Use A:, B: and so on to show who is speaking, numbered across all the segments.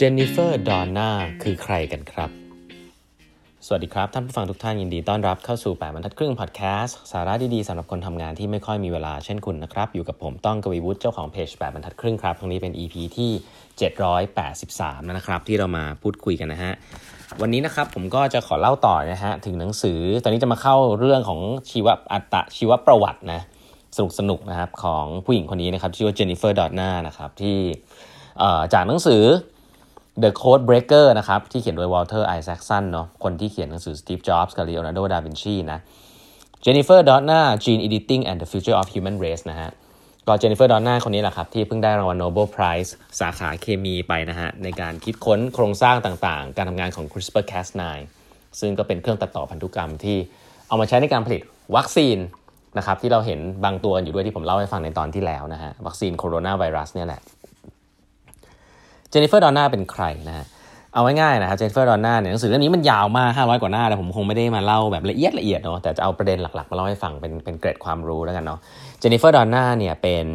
A: เจนนิเฟอร์ ดอนนาคือใครกันครับ สวัสดีครับ ท่านผู้ฟังทุกท่านยินดีต้อนรับเข้าสู่ 8บรรทัดครึ่งพอดแคสต์สาระดีๆสำหรับคนทำงานที่ไม่ค่อยมีเวลาเช่นคุณนะครับ อยู่กับผมต้องกวีวุฒิเจ้าของเพจ 8บรรทัดครึ่งครับครั้งนี้เป็น EP ที่ 783 นะครับ ที่เรามาพูดคุยกันนะฮะ วันนี้นะครับผมก็จะขอเล่าต่อนะฮะถึงหนังสือ ตอนนี้จะมาเข้าเรื่องของชีวอัตชีวประวัตินะสนุกสนุกนะครับของผู้หญิงคนนี้นะครับชื่อว่าเจนนิเฟอร์ ดอตนานะครับที่จากหนังสือ The Code Breaker นะครับที่เขียนโดย Walter Isaacson เนาะคนที่เขียนหนังสือ Steve Jobs กับ Leonardo da Vinci นะ Jennifer Doudna Gene Editing and the Future of Human Race นะฮะก็ Jennifer Doudna คนนี้แหละครับ ที่เพิ่งได้รางวัล Nobel Prize สาขาเคมีไปนะฮะ ในการคิดค้นโครงสร้างต่างๆ การทำงานของ CRISPR-Cas9 ซึ่งก็เป็นเครื่องตัดต่อพันธุกรรมที่เอามาใช้ในการผลิตวัคซีนนะครับที่เราเห็นบางตัวอยู่ด้วยที่ผมเล่าให้ฟังในตอนที่แล้วนะฮะ วัคซีนโคโรนาไวรัสเนี่ยแหละ เจนนิเฟอร์ดอนน่าเป็นใครนะฮะเอาง่ายๆนะครับเจนนิเฟอร์ดอนน่าเนี่ยหนังสือเล่มนี้มันยาวมาก500 กว่าหน้าแต่ผมคงไม่ได้มาเล่าแบบละเอียดละเอียดเนาะแต่จะเอาประเด็นหลักๆมาเล่าให้ฟังเป็นเป็นเกร็ดความรู้แล้วกันเนาะเจนนิเฟอร์ดอนน่าเนี่ยเป็น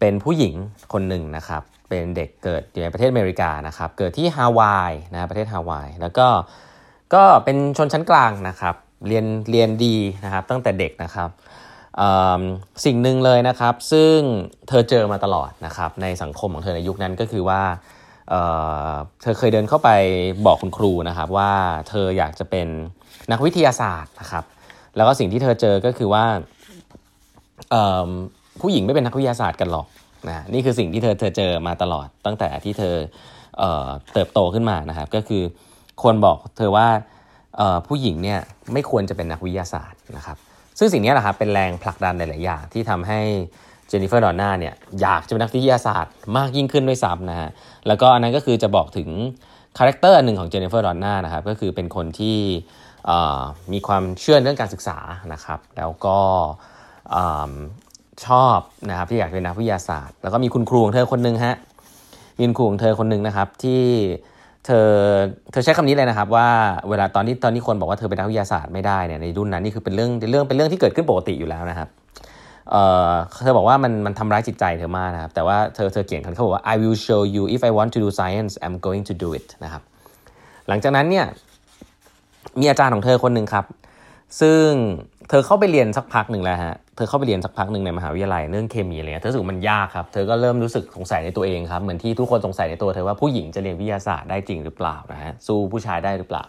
A: เป็นผู้หญิงคนหนึ่งนะครับเป็นเด็กเกิดอยู่ในประเทศอเมริกานะครับเกิดที่ฮาวายนะประเทศฮาวายแล้วก็ก็เป็นชนชั้นกลางนะครับเรียนเรียนดีนะครับตั้งแต่เด็กนะครับ สิ่งหนึ่งเลยนะครับ ซึ่งเธอเจอมาตลอดนะครับในสังคมของเธอในยุคนั้นก็คือว่าเเธอเคยเดินเข้าไปบอกคุณครูนะครับว่าเธออยากจะเป็นนักวิทยาศาสตร์นะครับ แล้วก็สิ่งที่เธอเจอก็คือว่าผู้หญิงไม่เป็นนักวิทยาศาสตร์กันหรอกนะนี่คือสิ่งที่เธอเธอเจอมาตลอดตั้งแต่ที่เธอเเติบโตขึ้นมานะครับก็คือคนบอกเธอว่าผู้หญิงเนี่ยไม่ควรจะเป็นนักวิทยาศาสตร์นะครับ ซึ่งสิ่งนี้แหละครับเป็นแรงผลักดันหลาย ๆ อย่างที่ทำให้เจนนิเฟอร์ดอนน่าเนี่ยอยากจะเป็นนักวิทยาศาสตร์มากยิ่งขึ้นด้วยซ้ำนะฮะแล้วก็อันนั้นก็คือจะบอกถึง character หนึ่งของเจนนิเฟอร์ดอนน่านะครับก็คือเป็นคนที่มีความเชื่อเรื่องการศึกษานะครับ แล้วก็ชอบนะครับที่อยากเป็นนักวิทยาศาสตร์ แล้วก็มีคุณครูของเธอคนหนึ่งฮะมีคุณครูของเธอคนหนึ่งนะครับที่ เธอเธอใช้คำนี้เลยนะครับว่าเวลาตอนที่ตอนนี้คนบอกว่าเธอเป็นนักวิทยาศาสตร์ไม่ได้เนี่ยในรุ่นนั้นนี่คือเป็นเรื่องเรื่องเป็นเรื่องที่เกิดขึ้นปกติอยู่แล้วนะครับเออเธอบอกว่ามันมันทำร้ายจิตใจเธอมากนะครับแต่ว่าเธอเธอเขียนเขาบอกว่า I will show you if I want to do science I'm going to do it นะครับหลังจากนั้นเนี่ยมีอาจารย์ของเธอคนหนึ่งครับ ซึ่ง เธอเข้าไปเรียนสักพักหนึ่งแล้วฮะ เธอเข้าไปเรียนสักพักหนึ่งในมหาวิทยาลัยเรื่องเคมีอะไรเงี้ย เธอรู้สึกมันยากครับ เธอก็เริ่มรู้สึกสงสัยในตัวเองครับ เหมือนที่ทุกคนสงสัยในตัวเธอว่าผู้หญิงจะเรียนวิทยาศาสตร์ได้จริงหรือเปล่านะฮะ สู้ผู้ชายได้หรือเปล่า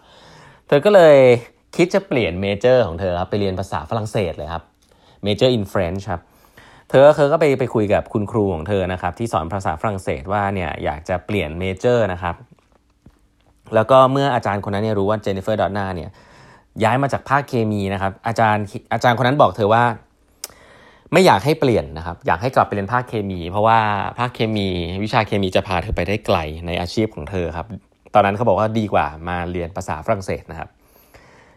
A: เธอก็เลยคิดจะเปลี่ยน major ของเธอครับไปเรียนภาษาฝรั่งเศสเลยครับ major in French ครับ เธอเธอก็ไปไปคุยกับคุณครูของเธอนะครับที่สอนภาษาฝรั่งเศสว่าเนี่ยอยากจะเปลี่ยน major นะครับ แล้วก็เมื่ออาจารย์คนนั้นเนี่ยรู้ว่าเจนนิเฟอร์ดอตนาเนี่ย ย้ายมาจากภาคเคมีนะครับ อาจารย์อาจารย์คนนั้นบอกเธอว่า ไม่อยากให้เปลี่ยนนะครับ อยากให้กลับไปเรียนภาคเคมี เพราะว่าภาคเคมี วิชาเคมีจะพาเธอไปได้ไกลในอาชีพของเธอครับ ตอนนั้นเขาบอกว่าดีกว่ามาเรียนภาษาฝรั่งเศสนะครับ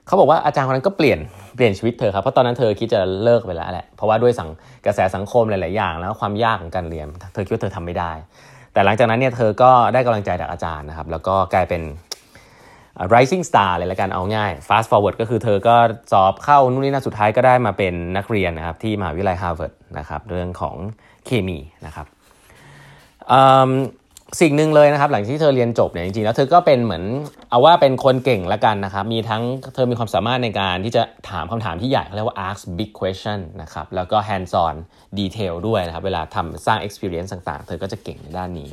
A: เขาบอกว่าอาจารย์คนนั้นก็เปลี่ยนเปลี่ยนชีวิตเธอครับเพราะตอนนั้นเธอคิดจะเลิกไปแล้วแหละเพราะว่าด้วยสังกระแสสังคมหลาย ๆ อย่าง แล้วความยากของการเรียน เธอคิดว่าเธอทำไม่ได้ แต่หลังจากนั้นเนี่ยเธอก็ได้กำลังใจจากอาจารย์นะครับ แล้วก็กลายเป็น rising star เลยละกันเอาง่าย fast forward ก็คือเธอก็สอบเข้านู่นนี่นั่นสุดท้ายก็ได้มาเป็นนักเรียนนะครับที่มหาวิทยาลัยฮาร์วาร์ดนะครับเรื่องของเคมีนะครับสิ่งหนึ่งเลยนะครับหลังที่เธอเรียนจบเนี่ยจริงๆแล้วเธอก็เป็นเหมือนเอาว่าเป็นคนเก่งละกันนะครับมีทั้งเธอมีความสามารถในการที่จะถามคำถามที่ใหญ่เขาเรียกว่า ask big question นะครับแล้วก็ hands on detail ด้วยนะครับเวลาทำสร้าง experience ต่างๆ เธอก็จะเก่งในด้านนี้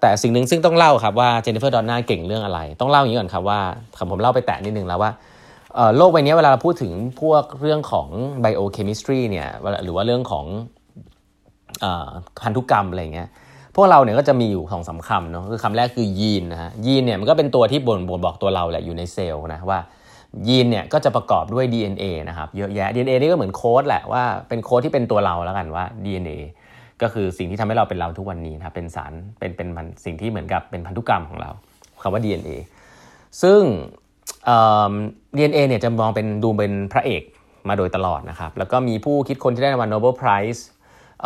A: แต่สิ่งหนึ่งซึ่งต้องเล่าครับว่าเจนนิเฟอร์ดอนน่าเก่งเรื่องอะไร ต้องเล่าอย่างนี้ก่อนครับว่าผมเล่าไปแตะนิดนึงแล้วว่าโลกใบนี้เวลาเราพูดถึงพวกเรื่องของ biochemistry เนี่ยหรือว่าเรื่องของพันธุกรรมอะไรเงี้ยพวกเราเนี่ยก็จะมีอยู่สองสามคำเนาะคือคำแรกคือยีนนะฮะยีนเนี่ยมันก็เป็นตัวที่บ่งบ่งบอกตัวเราแหละอยู่ในเซลล์นะว่ายีนเนี่ยก็จะประกอบด้วย DNA นะครับเยอะแยะ DNA นี่ก็เหมือนโค้ดแหละว่าเป็นโค้ดที่เป็นตัวเราแล้วกันว่า DNA ก็คือสิ่งที่ทำให้เราเป็นเราทุกวันนี้นะครับเป็นสารเป็นเป็นสิ่งที่เหมือนกับเป็นพันธุกรรมของเราคำว่า DNA ซึ่ง DNA เอเนี่ยจะมองเป็นดูเป็นพระเอกมาโดยตลอดนะครับ แล้วก็มีผู้คิดคนที่ได้รางวัล Nobel Prize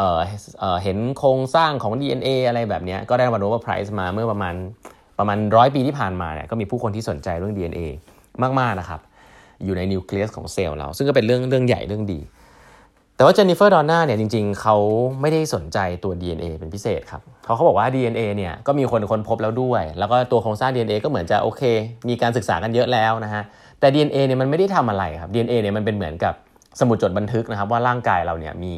A: เห็นโครงสร้างของ DNA อะไรแบบนี้ก็ได้รางวัล Nobel Prize มาเมื่อประมาณประมาณร้อยปีที่ผ่านมาเนี่ยก็มีผู้คนที่สนใจเรื่อง DNA มาก ๆ นะครับ อยู่ในนิวเคลียสของเซลล์เรา ซึ่งก็เป็นเรื่องเรื่องใหญ่เรื่องดี แต่ว่า Jennifer Doudna เนี่ยจริงๆ เขาไม่ได้สนใจตัว DNA เป็นพิเศษครับเขาเขาบอกว่า DNA เนี่ยก็มีคนค้นพบแล้วด้วย แล้วก็ตัวโครงสร้าง DNA ก็เหมือนจะโอเค มีการศึกษากันเยอะแล้วนะฮะแต่ DNA เนี่ยมันไม่ได้ทำอะไรครับ DNA เนี่ยมันเป็นเหมือนกับสมุดจดบันทึกนะครับว่าร่างกายเราเนี่ยมี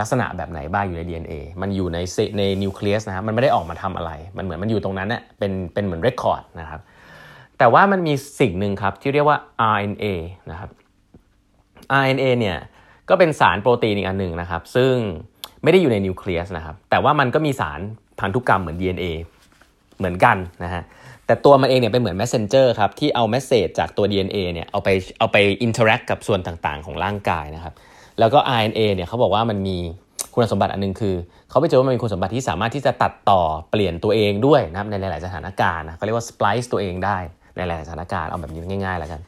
A: ลักษณะแบบไหนบ้างอยู่ใน DNA มันอยู่ในในนิวเคลียสนะครับมันไม่ได้ออกมาทำอะไร มันเหมือนมันอยู่ตรงนั้นเน่ยเป็นเป็นเหมือนเรคคอร์ดนะครับแต่ว่ามันมีสิ่งหนึ่งครับที่เรียกว่า RNA นะครับ RNA เนี่ย ก็เป็นสารโปรตีนอีกอันหนึ่งนะครับ ซึ่งไม่ได้อยู่ในนิวเคลียสนะครับ แต่ว่ามันก็มีสารพันธุกรรมเหมือน DNA เหมือนกันนะฮะ แต่ตัวมันเองเนี่ยเป็นเหมือน messenger ครับ ที่เอา message จากตัว DNA เนี่ยเอาไปเอาไป interact กับส่วนต่างๆ ของร่างกายนะครับ แล้วก็ RNA เนี่ยเขาบอกว่ามันมีคุณสมบัติอันนึงคือเขาไปเจอว่ามันมีคุณสมบัติที่สามารถที่จะตัดต่อเปลี่ยนตัวเองด้วยนะครับในหลาย ๆ สถานการณ์นะเขาเรียกว่า splice ตัวเองได้ในหลาย ๆ สถานการณ์เอาแบบนี้ง่าย ๆ แล้วกัน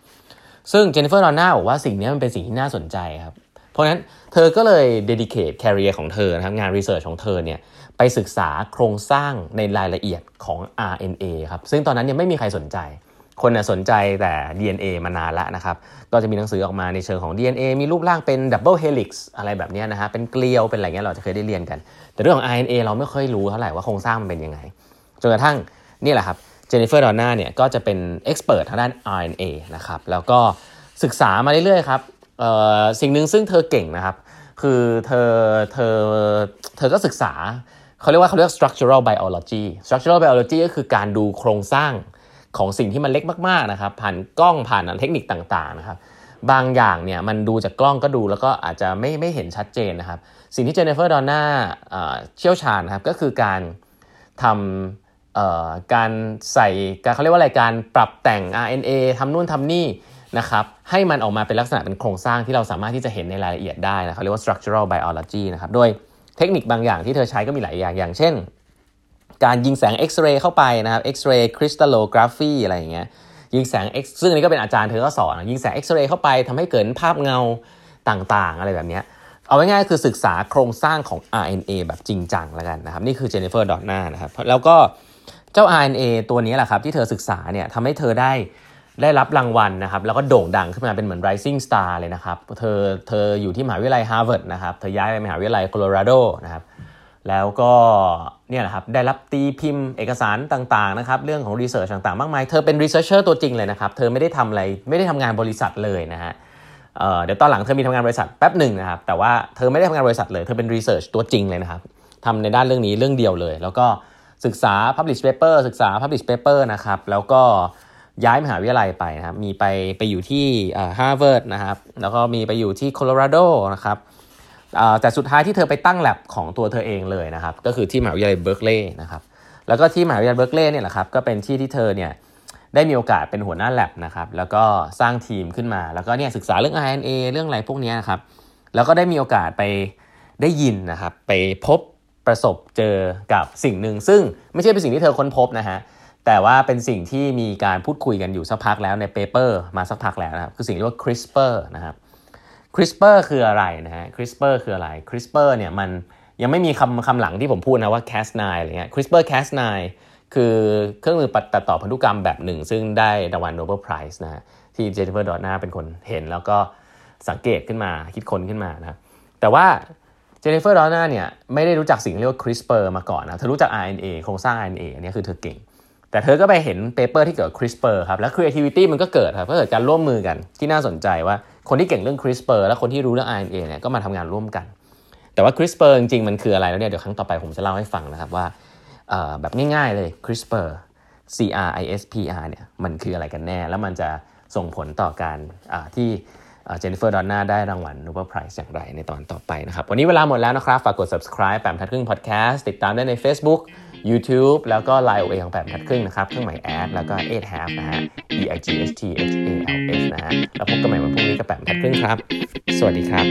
A: ซึ่งเจนนิเฟอร์ดอนน่าบอกว่าสิ่งนี้มันเป็นสิ่งที่น่าสนใจครับ เพราะฉะนั้นเธอก็เลย dedicate career ของเธอนะครับงาน research ของเธอเนี่ยไปศึกษาโครงสร้างในรายละเอียดของ RNA ครับซึ่งตอนนั้นยังไม่มีใครสนใจ คนสนใจแต่ DNA มานานล้วนะครับก็จะมีหนังสือออกมาในเชิงของ DNA มีรูปร่างเป็น double helix อะไรแบบนี้นะฮะเป็นเกลียวเป็นอะไรเงี้ยเราจะเคยได้เรียนกัน แต่เรื่องของ RNA เราไม่ค่อยรู้เท่าไหร่ว่าโครงสร้างมันเป็นยังไงจนกระทั่งนี่แหละครับเจนนิเฟอร์ดอนน่าเนี่ยก็จะเป็นเอ็กซ์เพรสทางด้าน RNA นะครับแล้วก็ศึกษามาเรื่อยๆครับ สิ่งหนึ่งซึ่งเธอเก่งนะครับ คือเธอเธอเธอก็ศึกษาเขาเรียกว่าเขาเรียก structural biology structural biology ก็คือการดูโครงสร้างของสิ่งที่มันเล็กมากๆนะครับ ผ่านกล้องผ่านเทคนิคต่างๆนะครับ บางอย่างเนี่ยมันดูจากกล้องก็ดูแล้วก็อาจจะไม่ไม่เห็นชัดเจนนะครับ สิ่งที่เจเนฟเฟอร์ดอนน่าเชี่ยวชาญนะครับ ก็คือการททำการใส่การเขาเรียกว่าอะไรการปรับแต่ง RNA ทำนู่นทำนี่ นะครับให้มันออกมาเป็นลักษณะเป็นโครงสร้างที่เราสามารถที่จะเห็นในรายละเอียดได้นะเขาเรียกว่า structural biology นะครับโดยเทคนิคบางอย่างที่เธอใช้ก็มีหลายอย่าง อย่างเช่น การยิงแสงเอ็กซเรย์เข้าไปนะครับ X-ray crystallography อะไรอย่างเงี้ยยิงแสง X ซึ่งอันนี้ก็เป็นอาจารย์เธอก็สอน ยิงแสงเอ็กซเรย์เข้าไปทำให้เกิดภาพเงาต่างๆ อะไรแบบนี้เอาง่ายๆคือศึกษาโครงสร้างของ RNA แบบจริงจังแล้วกันนะครับนี่คือ Jennifer Doudna นะครับแล้วก็เจ้า RNA ตัวนี้แหละครับที่เธอศึกษาเนี่ยทำให้เธอได้ ได้รับรางวัลนะครับแล้วก็โด่งดังขึ้นมาเป็นเหมือน rising star เลยนะครับเธอเธออยู่ที่มหาวิทยาลัยฮาร์วาร์ดนะครับเธอย้ายไปมหาวิทยาลัยโคโลราโดนะครับแล้วก็เนี่ยแหละครับได้รับตีพิมพ์เอกสารต่างๆนะครับเรื่องของ research ต่างๆ มากมาย เธอเป็น researcher ตัวจริงเลยนะครับ เธอไม่ได้ทำอะไรไม่ได้ทำงานบริษัทเลยนะฮะเดี๋ยวตอนหลังเธอมีทำงานบริษัทแป๊บหนึ่งนะครับแต่ว่าเธอไม่ได้ทำงานบริษัทเลย เธอเป็น research ตัวจริงเลยนะครับทำในด้านเรื่องนี้เรื่องเดียวเลย แล้วก็ศึกษา publish paper ศึกษา publish paper นะครับแล้วก็ ย้ายมหาวิทยาลัยไปนะครับ มีไปไปอยู่ที่ฮาร์วาร์ดนะครับ แล้วก็มีไปอยู่ที่โคโลราโดนะครับแต่สุดท้ายที่เธอไปตั้งแล็บของตัวเธอเองเลยนะครับ ก็คือที่มหาวิทยาลัยเบิร์กลีย์นะครับ แล้วก็ที่มหาวิทยาลัยเบิร์กลีย์เนี่ยแหละครับ ก็เป็นที่ที่เธอเนี่ยได้มีโอกาสเป็นหัวหน้าแล็บนะครับ แล้วก็สร้างทีมขึ้นมา แล้วก็เนี่ยศึกษาเรื่อง RNA เรื่องอะไรพวกนี้นะครับ แล้วก็ได้มีโอกาสไปได้ยินนะครับ ไปพบประสบเจอกับสิ่งหนึ่ง ซึ่งไม่ใช่เป็นสิ่งที่เธอค้นพบนะฮะ แต่ว่าเป็นสิ่งที่มีการพูดคุยกันอยู่สักพักแล้วใน paper มาสักพักแล้วนะครับ คือสิ่งเรียกว่า CRISPR นะครับ CRISPR คืออะไรนะฮะ CRISPR คืออะไร CRISPR เนี่ยมันยังไม่มีคำคำหลังที่ผมพูดนะว่า Cas9 อะไรเงี้ย CRISPR Cas9 คือเครื่องมือตัดต่อพันธุกรรมแบบหนึ่ง ซึ่งได้รางวัล Nobel Prize นะที่ Jennifer Doudna เป็นคนเห็น แล้วก็สังเกตขึ้นมาคิดค้นขึ้นมานะแต่ว่า Jennifer Doudna เนี่ยไม่ได้รู้จักสิ่งเรียกว่า CRISPR มาก่อนนะเธอรู้จัก RNA โครงสร้าง RNA อันนี้คือเธอเก่ง แต่เธอก็ไปเห็น paper ที่เกี่ยวกับ CRISPR ครับแล้ว creativity มันก็เกิดครับก็เกิดการร่วมมือกันที่น่าสนใจว่าคนที่เก่งเรื่อง CRISPR และคนที่รู้เรื่อง RNA เนี่ยก็มาทำงานร่วมกัน แต่ว่า CRISPR จริงๆมันคืออะไรแล้วเนี่ยเดี๋ยวครั้งต่อไปผมจะเล่าให้ฟังนะครับว่าแบบง่ายๆเลย CRISPR C R I S P R เนี่ยมันคืออะไรกันแน่ แล้วมันจะส่งผลต่อการที่ Jennifer Doudna ได้รางวัล Nobel Prize อย่างไรในตอนต่อไปนะครับ วันนี้เวลาหมดแล้วนะครับ ฝากกด subscribe แปดบรรทัดครึ่ง podcast ติดตามได้ใน Facebook YouTube แล้วก็ Line OA ของแปดบรรทัดครึ่งนะครับเครื่องหมายแอดแล้วก็8 half นะฮะ e i g h t h a l f นะฮะแล้วพบกันใหม่วันพรุ่งนี้กับแปดบรรทัดครึ่งครับ สวัสดีครับ